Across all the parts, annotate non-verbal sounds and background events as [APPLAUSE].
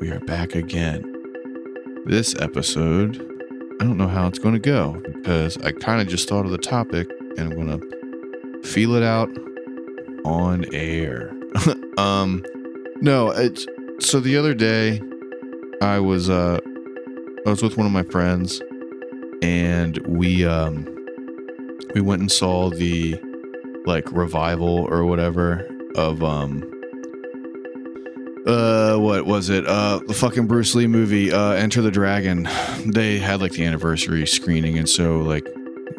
We are back again. This episode, I don't know how it's going to go because I kind of just thought of the topic and I'm going to feel it out on air. [LAUGHS] um, no, it's so the other day I was uh I was with one of my friends and we um we went and saw the like revival or whatever of um uh what was it? Uh the fucking bruce lee movie uh enter the dragon. They had like the anniversary screening and so like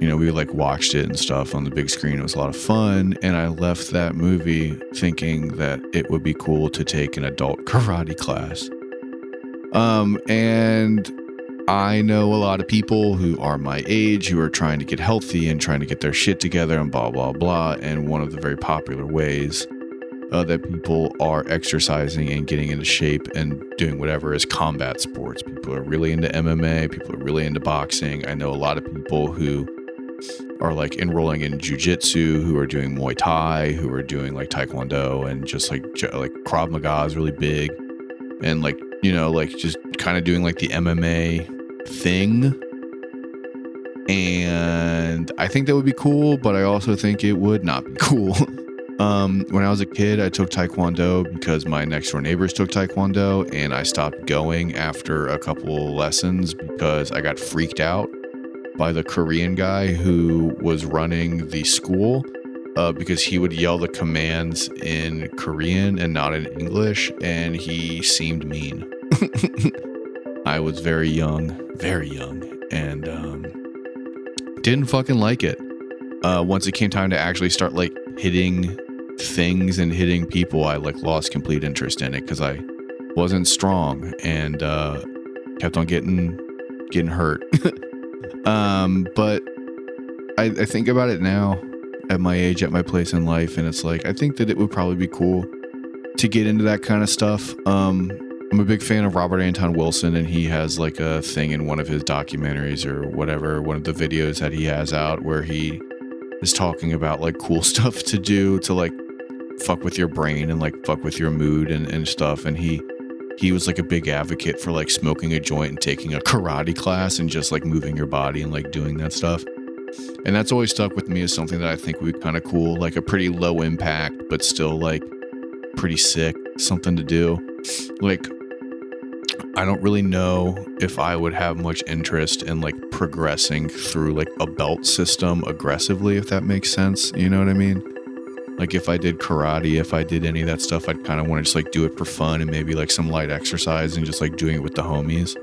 you know we like watched it and stuff on the big screen. It was a lot of fun and i left that movie thinking that it would be cool to take an adult [LAUGHS] karate class. Um and I know a lot of people who are my age who are trying to get healthy and trying to get their shit together and blah, blah, blah. And one of the very popular ways uh, that people are exercising and getting into shape and doing whatever is combat sports. People are really into MMA, people are really into boxing. I know a lot of people who are like enrolling in jujitsu, who are doing Muay Thai, who are doing like Taekwondo and just like like Krav Maga is really big, and like you know like just kind of doing like the MMA thing. And I think that would be cool, but I also think it would not be [LAUGHS] cool. Um, when I was a kid, I took Taekwondo because my next door neighbors took Taekwondo, and I stopped going after a couple lessons because I got freaked out by the Korean guy who was running the school. Uh, because he would yell the commands in Korean and not in English, and he seemed mean. [LAUGHS] I was very young, very young, and um, didn't fucking like it. Uh, once it came time to actually start like hitting things and hitting people, I like lost complete interest in it because I wasn't strong and uh, kept on getting getting hurt. [LAUGHS] um, but I, I think about it now at my age, at my place in life, and it's like I think that it would probably be cool to get into that kind of stuff. Um, I'm a big fan of Robert Anton Wilson, and he has like a thing in one of his documentaries or whatever, one of the videos that he has out where he is talking about like cool [LAUGHS] stuff to do to like fuck with your brain and like fuck with your mood and, and stuff. And he he was like a big advocate for like smoking a joint and taking a karate class and just like moving your body and like doing that stuff. And that's always stuck with me as something that I think would be kind of cool, like a pretty low impact, but still like pretty sick, something to do. Like I don't really know if I would have much interest in like progressing through like a belt system aggressively, if that makes sense. You know what I mean? Like if I did karate, if I did any of that stuff, I'd kind of want to just like do it for fun and maybe like some light exercise and just like doing it with the homies,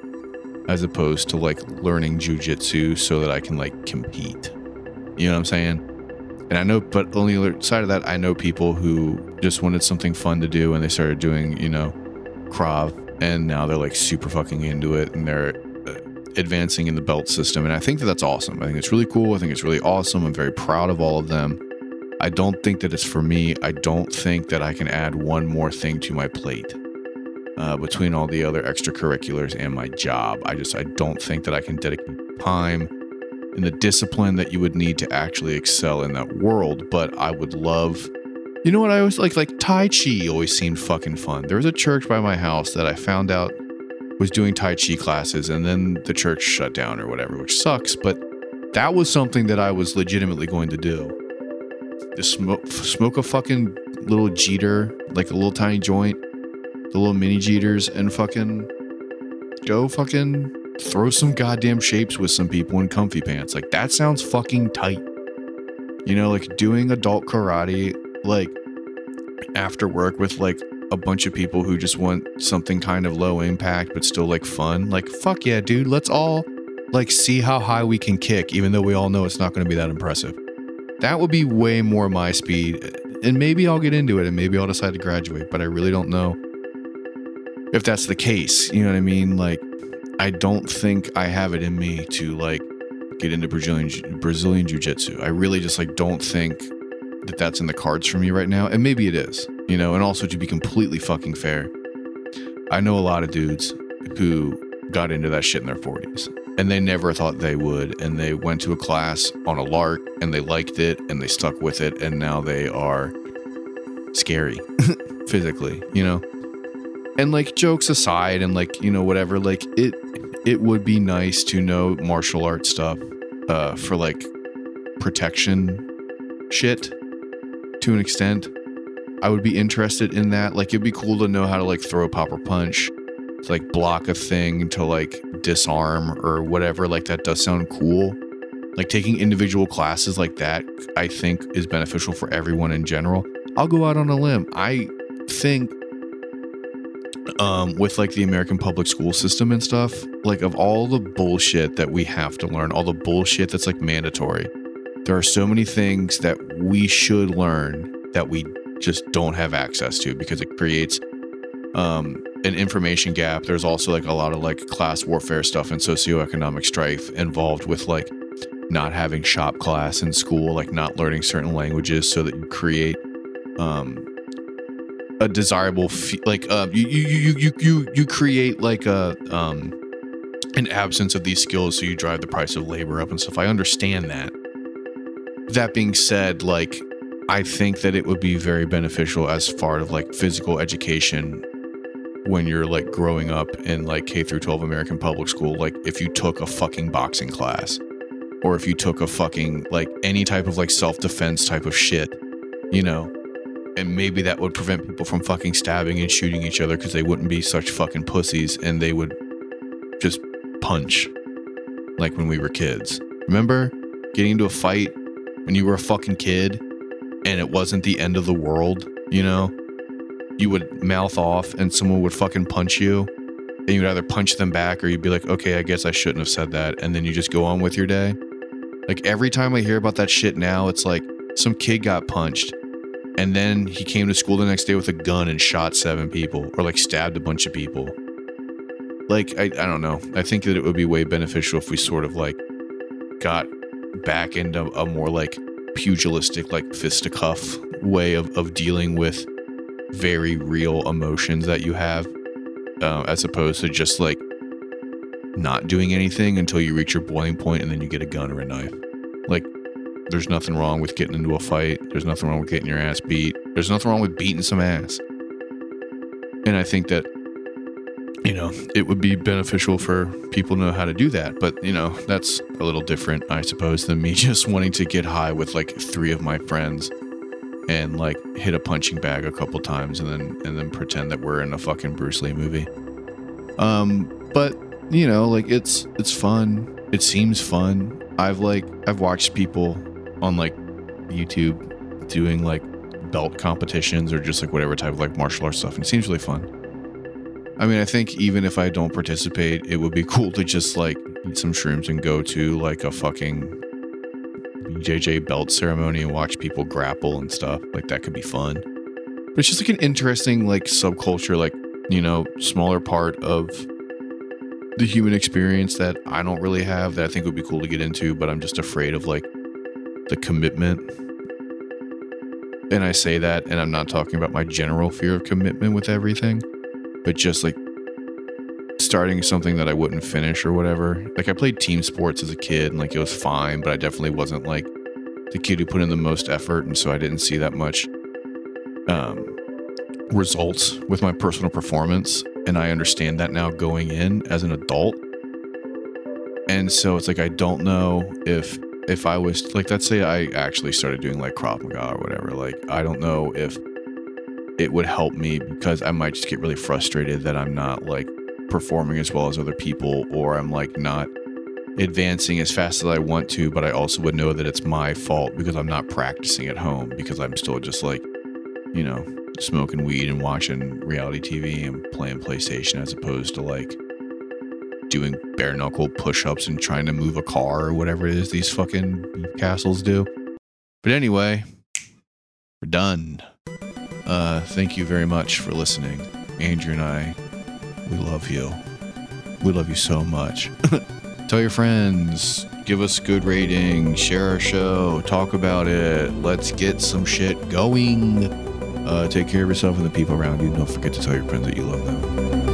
as opposed to like learning jujitsu so that I can like compete. You know what I'm saying? And I know, but on the other side of that, I know people who just wanted something fun to do and they started doing, you know, Krav and now they're like super fucking into it and they're uh, advancing in the belt system. And i think that that's awesome. I think it's really cool. I think it's really awesome. I'm very proud of all of them i don't think that it's for me i don't think that i can add one more thing to my plate uh, between all the other extracurriculars and my job i just i don't think that i can dedicate time and the discipline that you would need to actually excel in that world but i would love you know what I always like? Like Tai Chi always seemed fucking fun. There was a church by my house that I found out was doing Tai Chi classes, and then the church shut down or whatever, which sucks. But that was something that I was legitimately going to do. Just smoke, smoke a fucking little jeter, like a little tiny joint, the little mini jeters, and fucking go fucking throw some goddamn shapes with some people in comfy pants. Like that sounds fucking tight. You know, like doing adult karate like after work with like a bunch of people who just want something kind of low impact but still like fun. Like, fuck yeah, dude, let's all like see how high we can kick, even though we all know it's not going to be that impressive. That would be way more my speed. And maybe I'll get into it and maybe I'll decide to graduate, but I really don't know if that's the case. You know what I mean? Like, I don't think I have it in me to like get into Brazilian Brazilian jiu-jitsu. I really just like don't think that that's in the cards for me right now. And maybe it is, you know, and also to be completely fucking fair, I know a lot of dudes who got into that shit in their 40s and they never thought they would. And they went to a class on a lark and they liked it and they stuck with it. And now they are scary [LAUGHS] physically, you know? and like jokes aside and like you know whatever like it it would be nice to know martial arts stuff uh for like protection shit to an extent i would be interested in that like it'd be cool to know how to like throw a pop or punch to like block a thing to like disarm or whatever like that does sound cool. Like taking individual classes like that i think is beneficial for everyone in general. I'll go out on a limb. I think um, with like the American public school system and stuff, like of all the bullshit that we have to learn, all the bullshit that's like mandatory, there are so many things that we should learn that we just don't have access to because it creates um, an information gap. There's also like a lot of like class warfare stuff and socioeconomic strife involved with like not having shop class in school, like not learning certain languages so that you create um, a desirable fe- like uh, you, you you you you create like a um an absence of these skills so you drive the price of labor up and stuff i understand that that being said like i think that it would be very beneficial as far as like physical education when you're like growing up in like k through 12 american public school like if you took a fucking boxing class or if you took a fucking like any type of like self-defense type of shit you know and maybe that would prevent people from fucking stabbing and shooting each other because they wouldn't be such fucking pussies and they would just punch like when we were kids. Remember getting into a fight when you were a fucking kid and it wasn't the end of the world, you know? You would mouth off and someone would fucking punch you and you would either punch them back or you'd be like, okay, I guess I shouldn't have said that. And then you just go on with your day. Like every time I hear about that shit now, it's like some kid got punched and then he came to school the next day with a gun and shot seven people or like stabbed a bunch of people like I, I don't know i think that it would be way beneficial if we sort of like got back into a more like pugilistic like fisticuff way of, of dealing with very real emotions that you have uh, as opposed to just like not doing anything until you reach your boiling point and then you get a gun or a knife like there's nothing wrong with getting into a fight. There's nothing wrong with getting your ass beat. There's nothing wrong with beating some ass. And I think that, you know, it would be beneficial for people to know how to do that. But, you know, that's a little different, I suppose, than me [LAUGHS] just wanting to get high with like three of my friends and like hit a punching bag a couple times and then and then pretend that we're in a fucking Bruce Lee movie. Um, but you know, like it's it's fun. It seems fun. I've like I've watched people on like YouTube doing like belt competitions or just like whatever type of like martial arts stuff. And it seems really fun. I mean, I think even if I don't participate, it would be [LAUGHS] cool to just like eat some shrooms and go to like a fucking BJJ belt ceremony and watch people grapple and stuff. Like that could be fun. But it's just like an interesting like subculture, like, you know, smaller part of the human experience that I don't really have that I think would be cool to get into, but I'm just afraid of like the commitment. And I say that, and I'm not talking about my general fear of commitment with everything, but just like starting something that I wouldn't finish or whatever. Like I played team sports as a kid and like it was fine, but I definitely wasn't like the kid who put in the most effort. And so I didn't see that much um, results with my personal performance. And I understand that now going in as an adult. And so it's like, I don't know if if I was like, let's say I actually started doing like Krav Maga or whatever, like, I don't know if it would help me because I might just get really frustrated that I'm not like performing as well as other people or I'm like not advancing as fast as I want to, but I also would know that it's my fault because I'm not practicing at home because I'm still just like, you know, smoking weed and watching reality TV and playing PlayStation as opposed to like doing bare knuckle push ups and trying to move a car or whatever it is these fucking castles do. But anyway, we're done. Uh, thank you very much for listening. Andrew and I, we love you. We love you so much. [LAUGHS] Tell your friends, give us good rating, share our show, talk about it. Let's get some shit going. Uh, take care of yourself and the people around you. Don't forget to tell your friends that you love them.